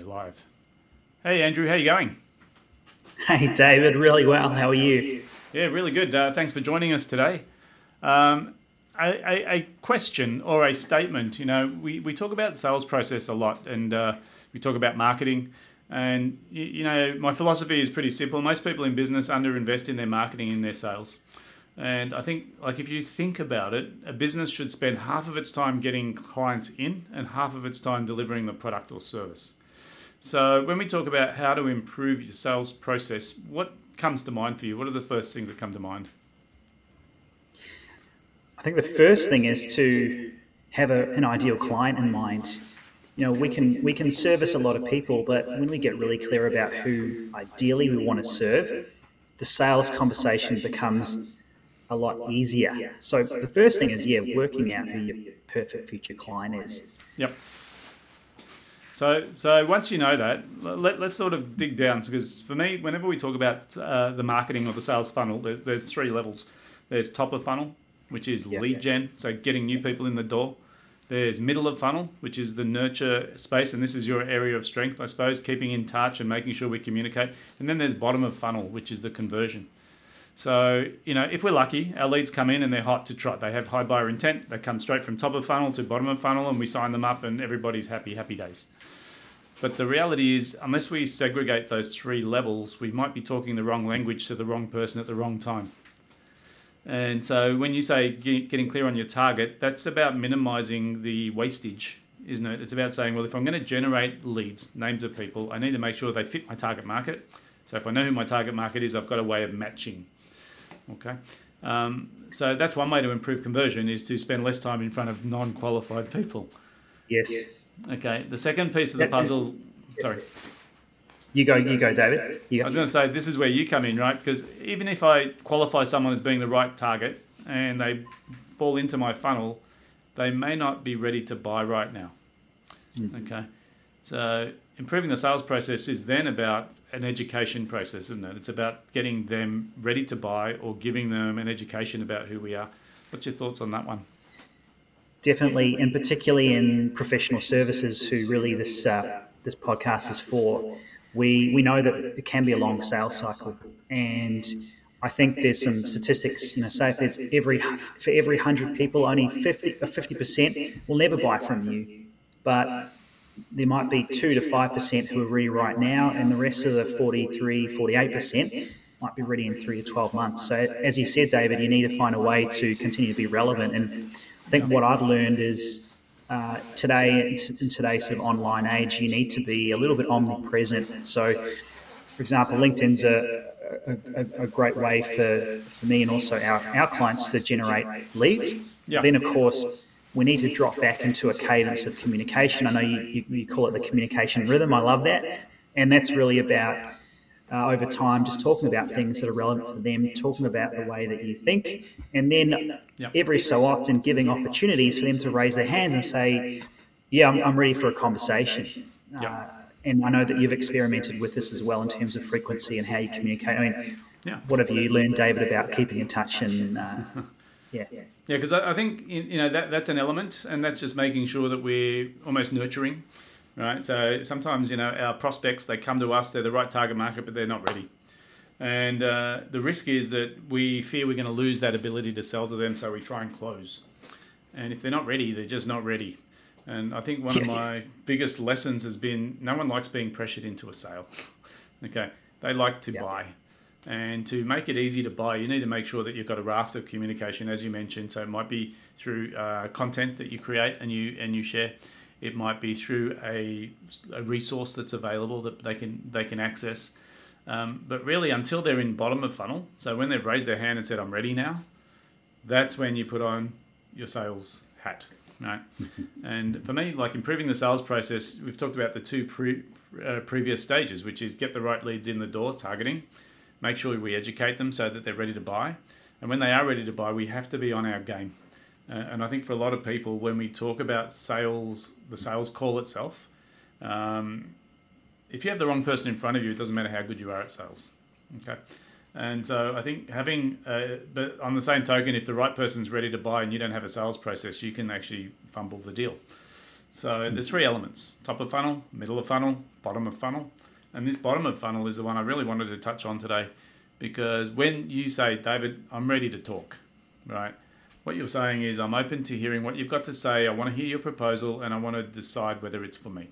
we're live. Hey, Andrew, how you going? Hey, David, really well. How are you? Yeah, really good. Uh, thanks for joining us today. Um, a, a, a, question or a statement, you know, we, we talk about the sales process a lot and uh, we talk about marketing. And, you, you know, my philosophy is pretty simple. Most people in business underinvest in their marketing and their sales. And I think, like, if you think about it, a business should spend half of its time getting clients in and half of its time delivering the product or service. So, when we talk about how to improve your sales process, what comes to mind for you? What are the first things that come to mind? I think the first thing is to have a, an ideal client in mind. You know, we can we can service a lot of people, but when we get really clear about who ideally we want to serve, the sales conversation becomes a lot easier. So the first thing is, yeah, working out who your perfect future client is. Yep. So, so once you know that, let, us sort of dig down because for me, whenever we talk about uh, the marketing or the sales funnel, there, there's three levels. There's top of funnel, which is yep. lead gen, so getting new people in the door. There's middle of funnel, which is the nurture space, and this is your area of strength, I suppose, keeping in touch and making sure we communicate. And then there's bottom of funnel, which is the conversion. So, you know, if we're lucky, our leads come in and they're hot to trot. They have high buyer intent. They come straight from top of funnel to bottom of funnel and we sign them up and everybody's happy, happy days. But the reality is, unless we segregate those three levels, we might be talking the wrong language to the wrong person at the wrong time. And so when you say getting clear on your target, that's about minimizing the wastage, isn't it? It's about saying, well, if I'm going to generate leads, names of people, I need to make sure they fit my target market. So if I know who my target market is, I've got a way of matching Okay, um, so that's one way to improve conversion is to spend less time in front of non-qualified people. Yes. Okay. The second piece of the puzzle. Yes. Sorry. You go. You go, David. You go. I was going to say this is where you come in, right? Because even if I qualify someone as being the right target and they fall into my funnel, they may not be ready to buy right now. Mm-hmm. Okay. So improving the sales process is then about an education process, isn't it? It's about getting them ready to buy or giving them an education about who we are. What's your thoughts on that one? Definitely, and particularly in professional services, who really this uh, this podcast is for. We we know that it can be a long sales cycle, and I think there's some statistics. You know, say if there's every for every hundred people, only fifty percent will never buy from you, but there might be 2 to 5% who are ready right now, and the rest of the 43, 48% might be ready in 3 to 12 months. So, as you said, David, you need to find a way to continue to be relevant. And I think what I've learned is uh, today, in today's sort of online age, you need to be a little bit omnipresent. So, for example, LinkedIn's a, a, a, great way for, for me and also our, our clients to generate leads. Yeah. Then, of course, we need to drop back into a cadence of communication. I know you, you, you call it the communication rhythm. I love that. And that's really about uh, over time just talking about things that are relevant for them, talking about the way that you think, and then yep. every so often giving opportunities for them to raise their hands and say, Yeah, I'm, I'm ready for a conversation. Yep. Uh, and I know that you've experimented with this as well in terms of frequency and how you communicate. I mean, yeah. what have you learned, David, about keeping in touch and uh, yeah. Yeah, because I think you know that that's an element, and that's just making sure that we're almost nurturing, right? So sometimes you know our prospects they come to us, they're the right target market, but they're not ready, and uh, the risk is that we fear we're going to lose that ability to sell to them, so we try and close, and if they're not ready, they're just not ready. And I think one of my biggest lessons has been no one likes being pressured into a sale. okay, they like to buy and to make it easy to buy, you need to make sure that you've got a raft of communication, as you mentioned. So it might be through uh, content that you create and you and you share. It might be through a, a resource that's available that they can they can access. Um, but really, until they're in bottom of funnel, so when they've raised their hand and said, "I'm ready now," that's when you put on your sales hat, right? and for me, like improving the sales process, we've talked about the two pre, uh, previous stages, which is get the right leads in the door, targeting make sure we educate them so that they're ready to buy. And when they are ready to buy, we have to be on our game. Uh, and I think for a lot of people, when we talk about sales, the sales call itself, um, if you have the wrong person in front of you, it doesn't matter how good you are at sales. Okay. And so I think having, uh, but on the same token, if the right person's ready to buy and you don't have a sales process, you can actually fumble the deal. So there's three elements: top of funnel, middle of funnel, bottom of funnel. And this bottom of funnel is the one I really wanted to touch on today, because when you say, David, I'm ready to talk, right? What you're saying is, I'm open to hearing what you've got to say. I want to hear your proposal, and I want to decide whether it's for me.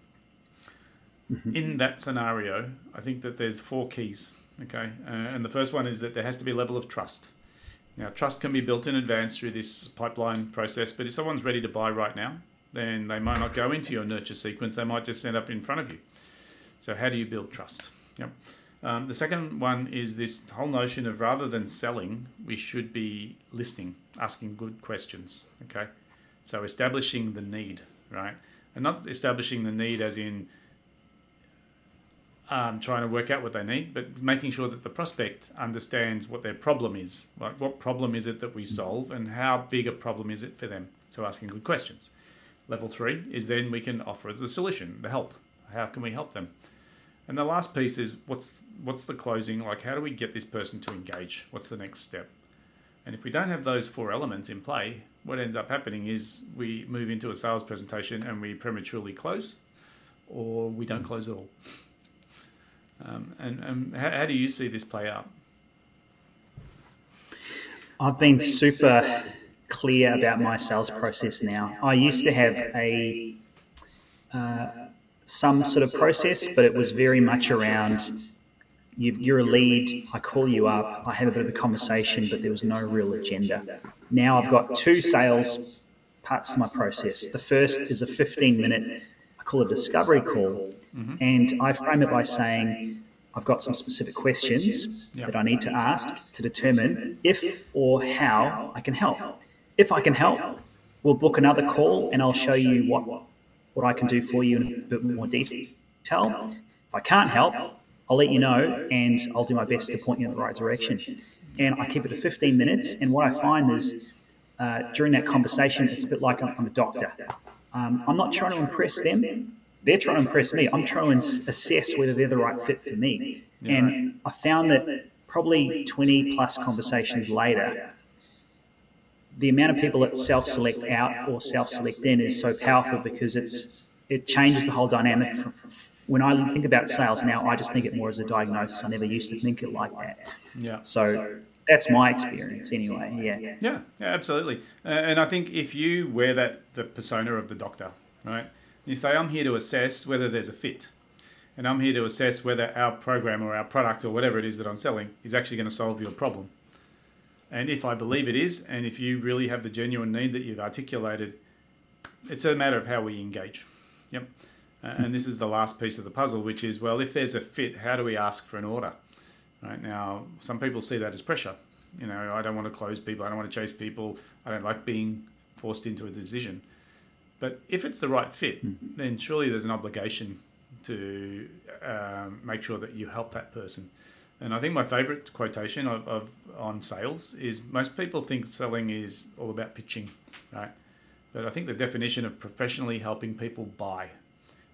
Mm-hmm. In that scenario, I think that there's four keys. Okay, uh, and the first one is that there has to be a level of trust. Now, trust can be built in advance through this pipeline process, but if someone's ready to buy right now, then they might not go into your nurture sequence. They might just end up in front of you. So, how do you build trust? Yep. Um, the second one is this whole notion of rather than selling, we should be listening, asking good questions. Okay. So, establishing the need, right? And not establishing the need as in um, trying to work out what they need, but making sure that the prospect understands what their problem is. Like, what problem is it that we solve, and how big a problem is it for them? So, asking good questions. Level three is then we can offer the solution, the help. How can we help them? And the last piece is what's what's the closing? Like, how do we get this person to engage? What's the next step? And if we don't have those four elements in play, what ends up happening is we move into a sales presentation and we prematurely close, or we don't close at all. Um, and, and how, how do you see this play out? I've been super clear about my sales process now. I used to have a uh, some sort of process, but it was very much around you are a lead, I call you up, I have a bit of a conversation, but there was no real agenda. Now I've got two sales parts of my process. The first is a 15 minute, I call it a discovery call, Mm-hmm. And I frame it by saying, I've got some specific questions yep. that I need to ask to determine if or how I can help. If I can help, we'll book another call and I'll show you what, what I can do for you in a bit more detail. If I can't help, I'll let you know and I'll do my best to point you in the right direction. And I keep it to 15 minutes. And what I find is uh, during that conversation, it's a bit like I'm a doctor. Um, I'm not trying to impress them they're trying to impress me. I'm trying to assess whether they're the right fit for me. Yeah, and right. I found that probably 20 plus conversations later, the amount of people that self-select out or self-select in is so powerful because it's it changes the whole dynamic. From, when I think about sales now, I just think it more as a diagnosis. I never used to think it like that. Yeah. So that's my experience anyway. Yeah. Yeah. Yeah. Absolutely. Uh, and I think if you wear that the persona of the doctor, right? You say, I'm here to assess whether there's a fit. And I'm here to assess whether our program or our product or whatever it is that I'm selling is actually going to solve your problem. And if I believe it is, and if you really have the genuine need that you've articulated, it's a matter of how we engage. Yep. and this is the last piece of the puzzle, which is well, if there's a fit, how do we ask for an order? Right now, some people see that as pressure. You know, I don't want to close people, I don't want to chase people, I don't like being forced into a decision. But if it's the right fit, mm-hmm. then surely there's an obligation to um, make sure that you help that person. And I think my favourite quotation of, of, on sales is most people think selling is all about pitching, right? But I think the definition of professionally helping people buy,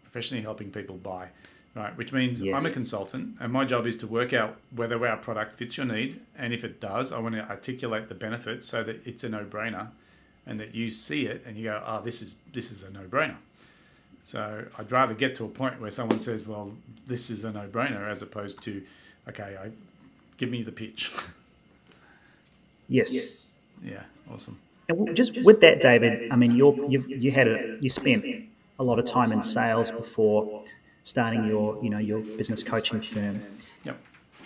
professionally helping people buy, right? Which means yes. I'm a consultant and my job is to work out whether our product fits your need. And if it does, I want to articulate the benefits so that it's a no brainer and that you see it and you go, oh, this is this is a no-brainer. So I'd rather get to a point where someone says, well, this is a no-brainer, as opposed to, okay, I, give me the pitch. Yes. Yeah. Awesome. And just with that, David, I mean, you're, you've you had a you spent a lot of time in sales before starting your you know your business coaching firm. Yep.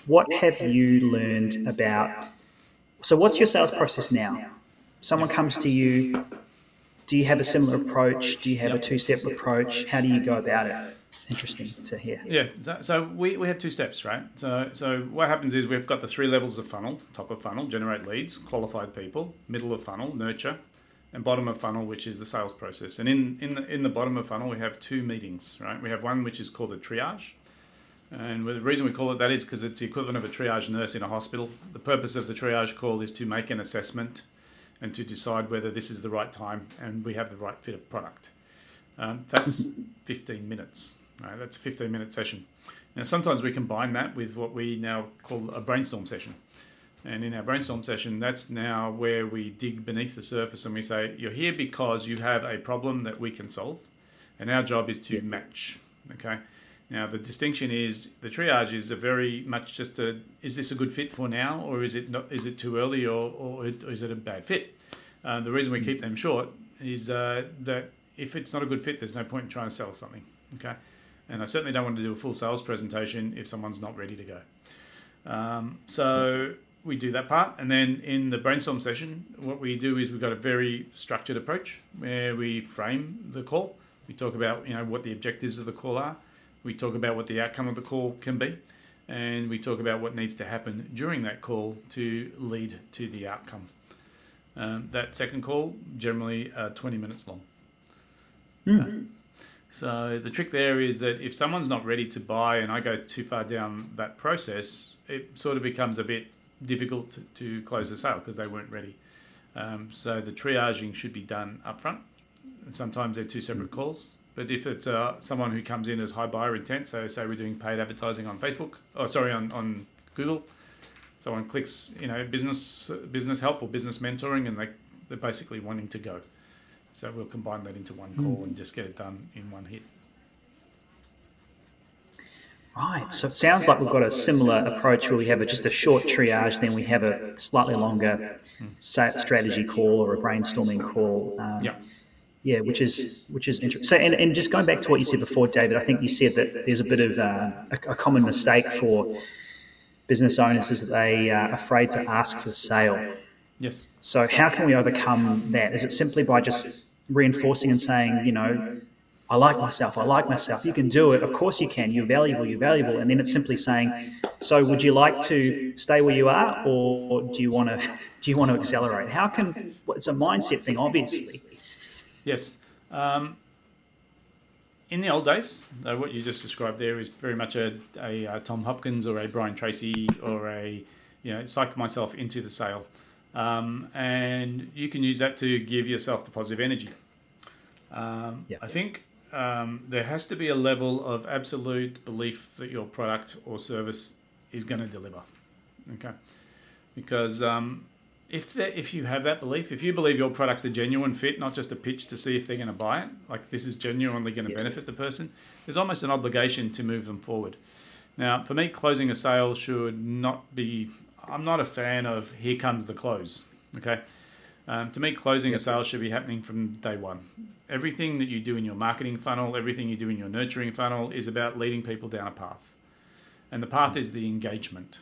What have you learned about? So, what's your sales process now? someone comes to you, do you have a similar approach? Do you have a two step approach? How do you go about it? Interesting to hear. Yeah, so we, we have two steps, right? So, so what happens is we've got the three levels of funnel top of funnel, generate leads, qualified people, middle of funnel, nurture, and bottom of funnel, which is the sales process. And in, in, the, in the bottom of funnel, we have two meetings, right? We have one which is called a triage. And the reason we call it that is because it's the equivalent of a triage nurse in a hospital. The purpose of the triage call is to make an assessment and to decide whether this is the right time and we have the right fit of product. Um, that's 15 minutes. Right? That's a 15 minute session. Now, sometimes we combine that with what we now call a brainstorm session. And in our brainstorm session, that's now where we dig beneath the surface and we say, You're here because you have a problem that we can solve. and our job is to match. Okay. Now the distinction is the triage is a very much just a is this a good fit for now or is it not is it too early or, or is it a bad fit? Uh, the reason we keep them short is uh, that if it's not a good fit, there's no point in trying to sell something. Okay, and I certainly don't want to do a full sales presentation if someone's not ready to go. Um, so we do that part, and then in the brainstorm session, what we do is we've got a very structured approach where we frame the call. We talk about you know what the objectives of the call are. We talk about what the outcome of the call can be, and we talk about what needs to happen during that call to lead to the outcome. Um, that second call generally uh, 20 minutes long. Mm. So the trick there is that if someone's not ready to buy and I go too far down that process, it sort of becomes a bit difficult to, to close the sale because they weren't ready. Um, so the triaging should be done up front. And sometimes they're two separate calls. But if it's uh, someone who comes in as high buyer intent, so say we're doing paid advertising on Facebook, or oh, sorry, on, on Google, someone clicks, you know, business business help or business mentoring, and they they're basically wanting to go. So we'll combine that into one call mm. and just get it done in one hit. Right. So it sounds like we've got a similar approach where we have a, just a short triage, then we have a slightly longer strategy call or a brainstorming call. Um, yeah. Yeah, which is which is interesting. So, and, and just going back to what you said before, David, I think you said that there's a bit of uh, a, a, common mistake for business owners is that they are afraid to ask for sale. Yes. So, how can we overcome that? Is it simply by just reinforcing and saying, you know, I like myself. I like myself. You can do it. Of course you can. You're valuable. You're valuable. And then it's simply saying, so would you like to stay where you are, or do you want to do you want to accelerate? How can it's a mindset thing, obviously. Yes. Um, in the old days, uh, what you just described there is very much a, a, a, Tom Hopkins or a Brian Tracy or a you know psych myself into the sale, um, and you can use that to give yourself the positive energy. Um, I think um, there has to be a level of absolute belief that your product or service is going to deliver. Okay, because um, if that, if you have that belief, if you believe your product's a genuine fit, not just a pitch to see if they're going to buy it, like this is genuinely going to yes. benefit the person, there's almost an obligation to move them forward. Now, for me, closing a sale should not be. I'm not a fan of here comes the close. Okay, um, to me, closing a sale should be happening from day one everything that you do in your marketing funnel, everything you do in your nurturing funnel is about leading people down a path. And the path is the engagement.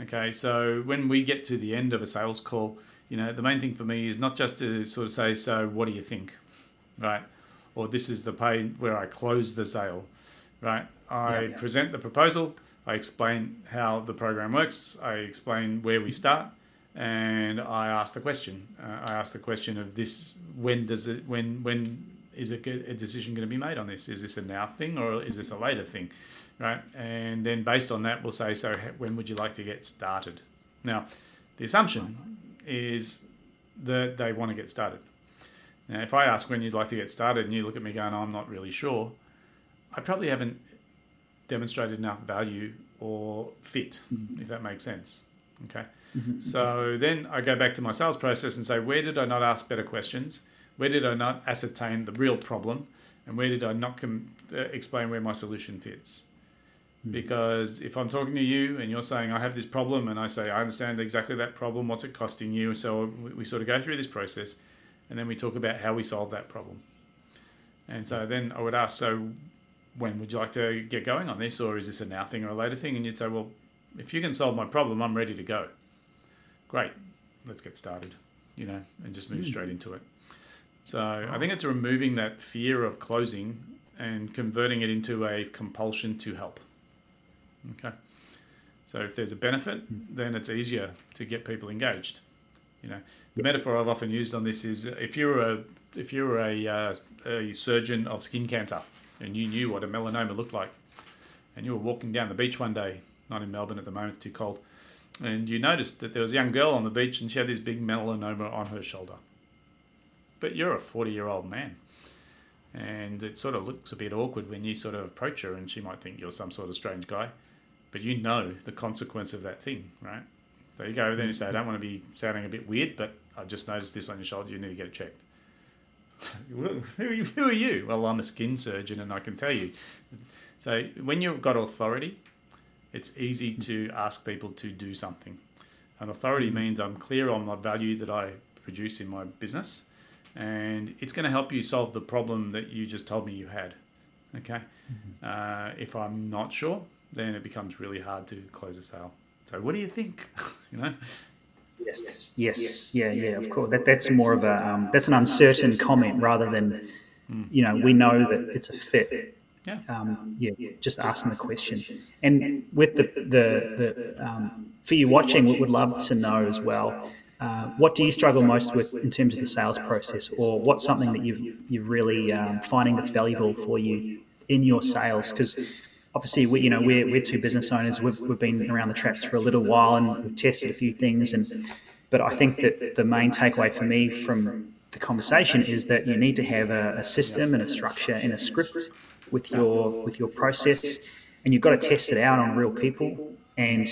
Okay, so when we get to the end of a sales call, you know, the main thing for me is not just to sort of say, so what do you think? Right? Or this is the page where I close the sale. Right? I yeah, yeah. present the proposal, I explain how the program works, I explain where we start, and I ask the question. Uh, I ask the question of this: When does it? When when is a decision going to be made on this? Is this a now thing or is this a later thing, right? And then based on that, we'll say, so when would you like to get started? Now, the assumption is that they want to get started. Now, if I ask when you'd like to get started and you look at me going, I'm not really sure, I probably haven't demonstrated enough value or fit, if that makes sense. Okay. Mm-hmm. So then I go back to my sales process and say, where did I not ask better questions? Where did I not ascertain the real problem? And where did I not com- uh, explain where my solution fits? Mm-hmm. Because if I'm talking to you and you're saying, I have this problem, and I say, I understand exactly that problem, what's it costing you? So we, we sort of go through this process and then we talk about how we solve that problem. And so then I would ask, so when would you like to get going on this, or is this a now thing or a later thing? And you'd say, well, if you can solve my problem, I'm ready to go great, let's get started, you know, and just move mm. straight into it. So I think it's removing that fear of closing and converting it into a compulsion to help. Okay. So if there's a benefit, hmm. then it's easier to get people engaged. You know, the metaphor I've often used on this is if you're a if you're a, uh, a surgeon of skin cancer and you knew what a melanoma looked like, and you were walking down the beach one day, not in Melbourne at the moment, too cold, and you noticed that there was a young girl on the beach and she had this big melanoma on her shoulder. But you're a 40 year old man. And it sort of looks a bit awkward when you sort of approach her and she might think you're some sort of strange guy. But you know the consequence of that thing, right? So you go there and you say, I don't want to be sounding a bit weird, but I've just noticed this on your shoulder, you need to get it checked. who, are you, who are you? Well, I'm a skin surgeon and I can tell you. So when you've got authority, it's easy to ask people to do something. And authority mm-hmm. means I'm clear on the value that I produce in my business, and it's going to help you solve the problem that you just told me you had. Okay. Mm-hmm. Uh, if I'm not sure, then it becomes really hard to close a sale. So, what do you think? you know. Yes. Yes. Yeah. Yeah. Of course. That that's more of a um, that's an uncertain comment rather than, mm. you know, we know that it's a fit. Yeah. Um, yeah. Just asking the question, and with the the, the um, for you watching, we would love to know as well. Uh, what do you struggle most with in terms of the sales process, or what's something that you've you're really um, finding that's valuable for you in your sales? Because obviously, we, you know, we're, we're two business owners. We've, we've been around the traps for a little while, and we've tested a few things. And but I think that the main takeaway for me from the conversation is that you need to have a, a system and a structure and a script with your with your process, and you've got to test it out on real people, and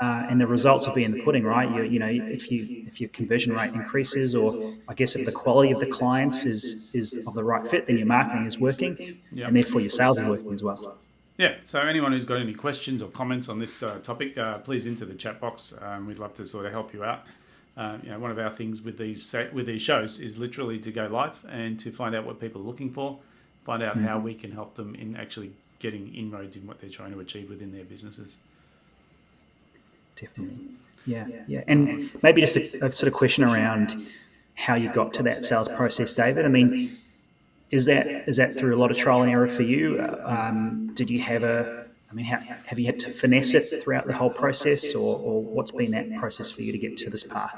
uh, and the results will be in the pudding, right? You, you know, if you if your conversion rate increases, or I guess if the quality of the clients is is of the right fit, then your marketing is working, and therefore your sales are working as well. Yeah, so anyone who's got any questions or comments on this uh, topic, uh, please into the chat box. Um, we'd love to sort of help you out. Uh, you know, one of our things with these with these shows is literally to go live and to find out what people are looking for, find out mm-hmm. how we can help them in actually getting inroads in what they're trying to achieve within their businesses. Definitely. Yeah, yeah. And maybe just a, a, sort of question around how you got to that sales process, David. I mean, is that is that through a lot of trial and error for you? Um, did you have a I mean, how, have you had to finesse it throughout the whole process, or, or what's been that process for you to get to this path?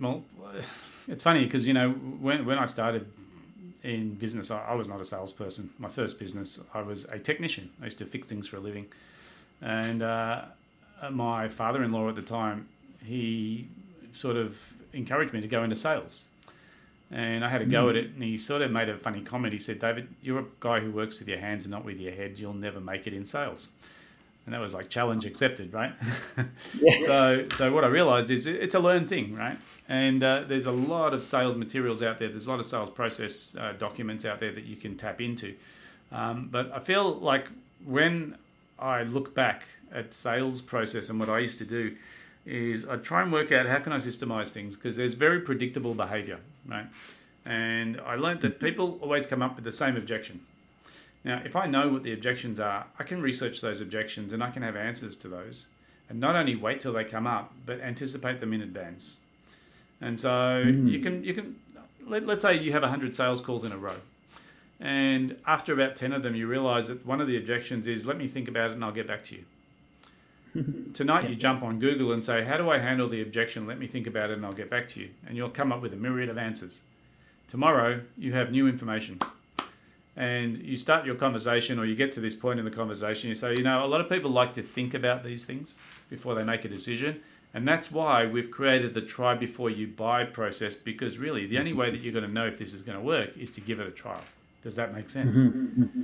Well, it's funny because you know when when I started in business, I, I, was not a salesperson. My first business, I was a technician. I used to fix things for a living, and uh, my father-in-law at the time, he sort of encouraged me to go into sales. And I had a go mm. at it, and he sort of made a funny comment. He said, "David, you're a guy who works with your hands and not with your head. You'll never make it in sales." And that was like challenge accepted, right? Yeah. so, so what I realized is it's a learned thing, right? And uh, there's a lot of sales materials out there. There's a lot of sales process uh, documents out there that you can tap into. Um, but I feel like when I look back at sales process and what I used to do is I try and work out how can I systemize things because there's very predictable behavior, right? And I learned that people always come up with the same objection. Now, if I know what the objections are, I can research those objections and I can have answers to those. And not only wait till they come up, but anticipate them in advance. And so mm. you can you can let, let's say you have 100 sales calls in a row. And after about 10 of them, you realize that one of the objections is, let me think about it and I'll get back to you. Tonight, yeah. you jump on Google and say, How do I handle the objection? Let me think about it and I'll get back to you. And you'll come up with a myriad of answers. Tomorrow, you have new information. And you start your conversation, or you get to this point in the conversation, you say, You know, a lot of people like to think about these things before they make a decision. And that's why we've created the try before you buy process because really the only way that you're going to know if this is going to work is to give it a trial. Does that make sense? Mm-hmm.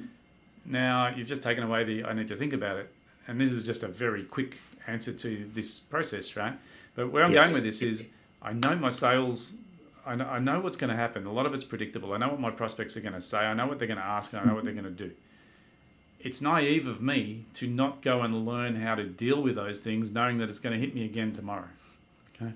Now, you've just taken away the I need to think about it and this is just a very quick answer to this process, right? But where I'm yes. going with this is I know my sales, I know, I know what's going to happen. A lot of it's predictable. I know what my prospects are going to say. I know what they're going to ask, and I know what they're going to do. It's naive of me to not go and learn how to deal with those things, knowing that it's going to hit me again tomorrow. Okay.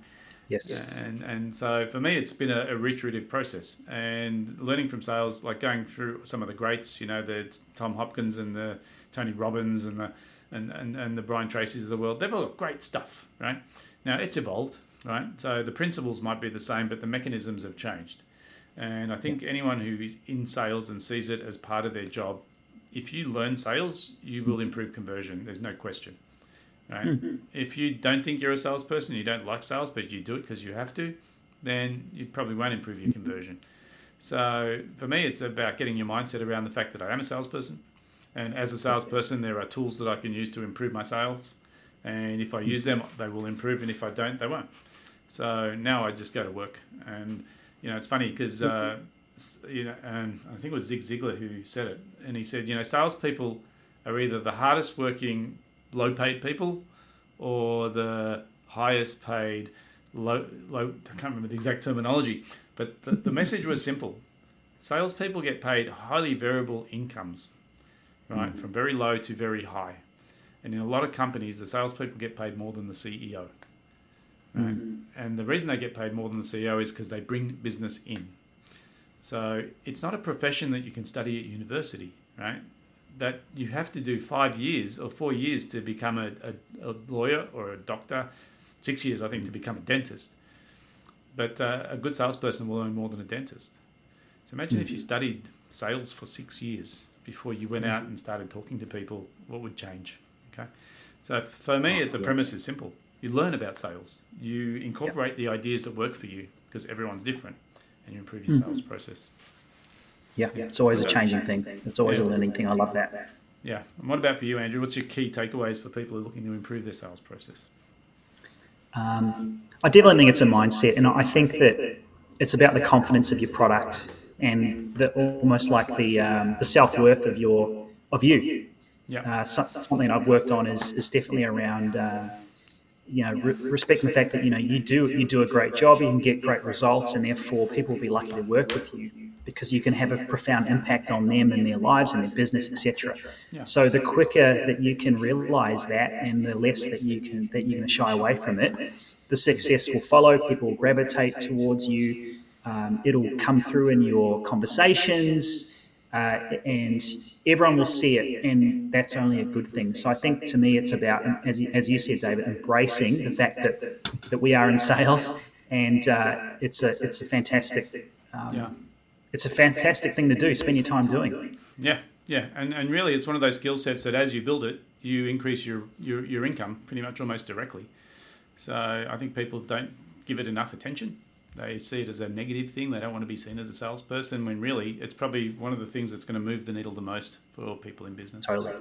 Yes. And and so for me, it's been a, a iterative process, and learning from sales, like going through some of the greats, you know, the Tom Hopkins and the Tony Robbins and the and, and, and the Brian Tracy's of the world, they've all got great stuff, right? Now, it's evolved, right? So the principles might be the same, but the mechanisms have changed. And I think anyone who is in sales and sees it as part of their job, if you learn sales, you will improve conversion. There's no question. Right? Mm-hmm. If you don't think you're a salesperson, you don't like sales, but you do it because you have to, then you probably won't improve your conversion. So for me, it's about getting your mindset around the fact that I am a salesperson. And as a salesperson, there are tools that I can use to improve my sales. And if I use them, they will improve. And if I don't, they won't. So now I just go to work. And, you know, it's funny because, uh, you know, and I think it was Zig Ziglar who said it. And he said, you know, salespeople are either the hardest working, low paid people or the highest paid, low, low, I can't remember the exact terminology. But the, the message was simple salespeople get paid highly variable incomes, right, mm from very low to very high. And in a lot of companies, the salespeople get paid more than the CEO. Right? mm And the reason they get paid more than the CEO is because they bring business in. So it's not a profession that you can study at university, right? That you have to do five years or four years to become a, a, a lawyer or a doctor, six years, I think, to become a dentist. But uh, a good salesperson will earn more than a dentist. So imagine mm if you studied sales for six years before you went out and started talking to people, what would change? Okay. So for me, oh, the yeah. premise is simple. You learn about sales. You incorporate yep. the ideas that work for you because everyone's different and you improve your mm sales process. Yeah, it's always a changing thing. It's always yeah. a learning thing. I love that. Yeah. And what about for you, Andrew? What's your key takeaways for people who are looking to improve their sales process? Um, I definitely think it's a mindset, and I think that it's about the confidence of your product and the, almost like the um, the self worth of your of you. Yeah. Uh, something I've worked on is, is definitely around. Uh, you know, re- respecting the fact that you know you do you do a great job, you can get great results, and therefore people will be lucky to work with you because you can have a profound impact on them and their lives and their business, etc. Yeah. So the quicker that you can realize that, and the less that you can that you're going to shy away from it, the success will follow. People will gravitate towards you. Um, it'll come through in your conversations uh, and everyone will see it, and that's only a good thing. So I think to me, it's about, as you, as you said, David, embracing the fact that that we are in sales, and uh, it's a it's a fantastic, um, yeah. it's a fantastic thing to do. Spend your time doing. Yeah, yeah, and and really, it's one of those skill sets that as you build it, you increase your your your income pretty much almost directly. So I think people don't give it enough attention. They see it as a negative thing. They don't want to be seen as a salesperson when really it's probably one of the things that's going to move the needle the most for people in business. Totally.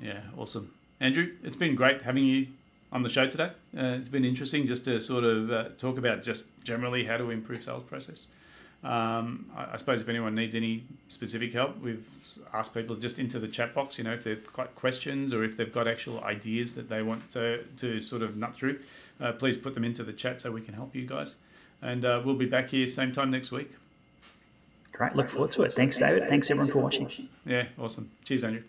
Yeah, awesome. Andrew, it's been great having you on the show today. Uh, it's been interesting just to sort of uh, talk about just generally how to improve sales process. Um, I, I, suppose if anyone needs any specific help, we've asked people just into the chat box, you know, if they've got questions or if they've got actual ideas that they want to, to sort of nut through, uh, please put them into the chat so we can help you guys. And uh, we'll be back here same time next week. Great. Look forward to it. Thanks, David. Thanks, everyone, for watching. Yeah, awesome. Cheers, Andrew.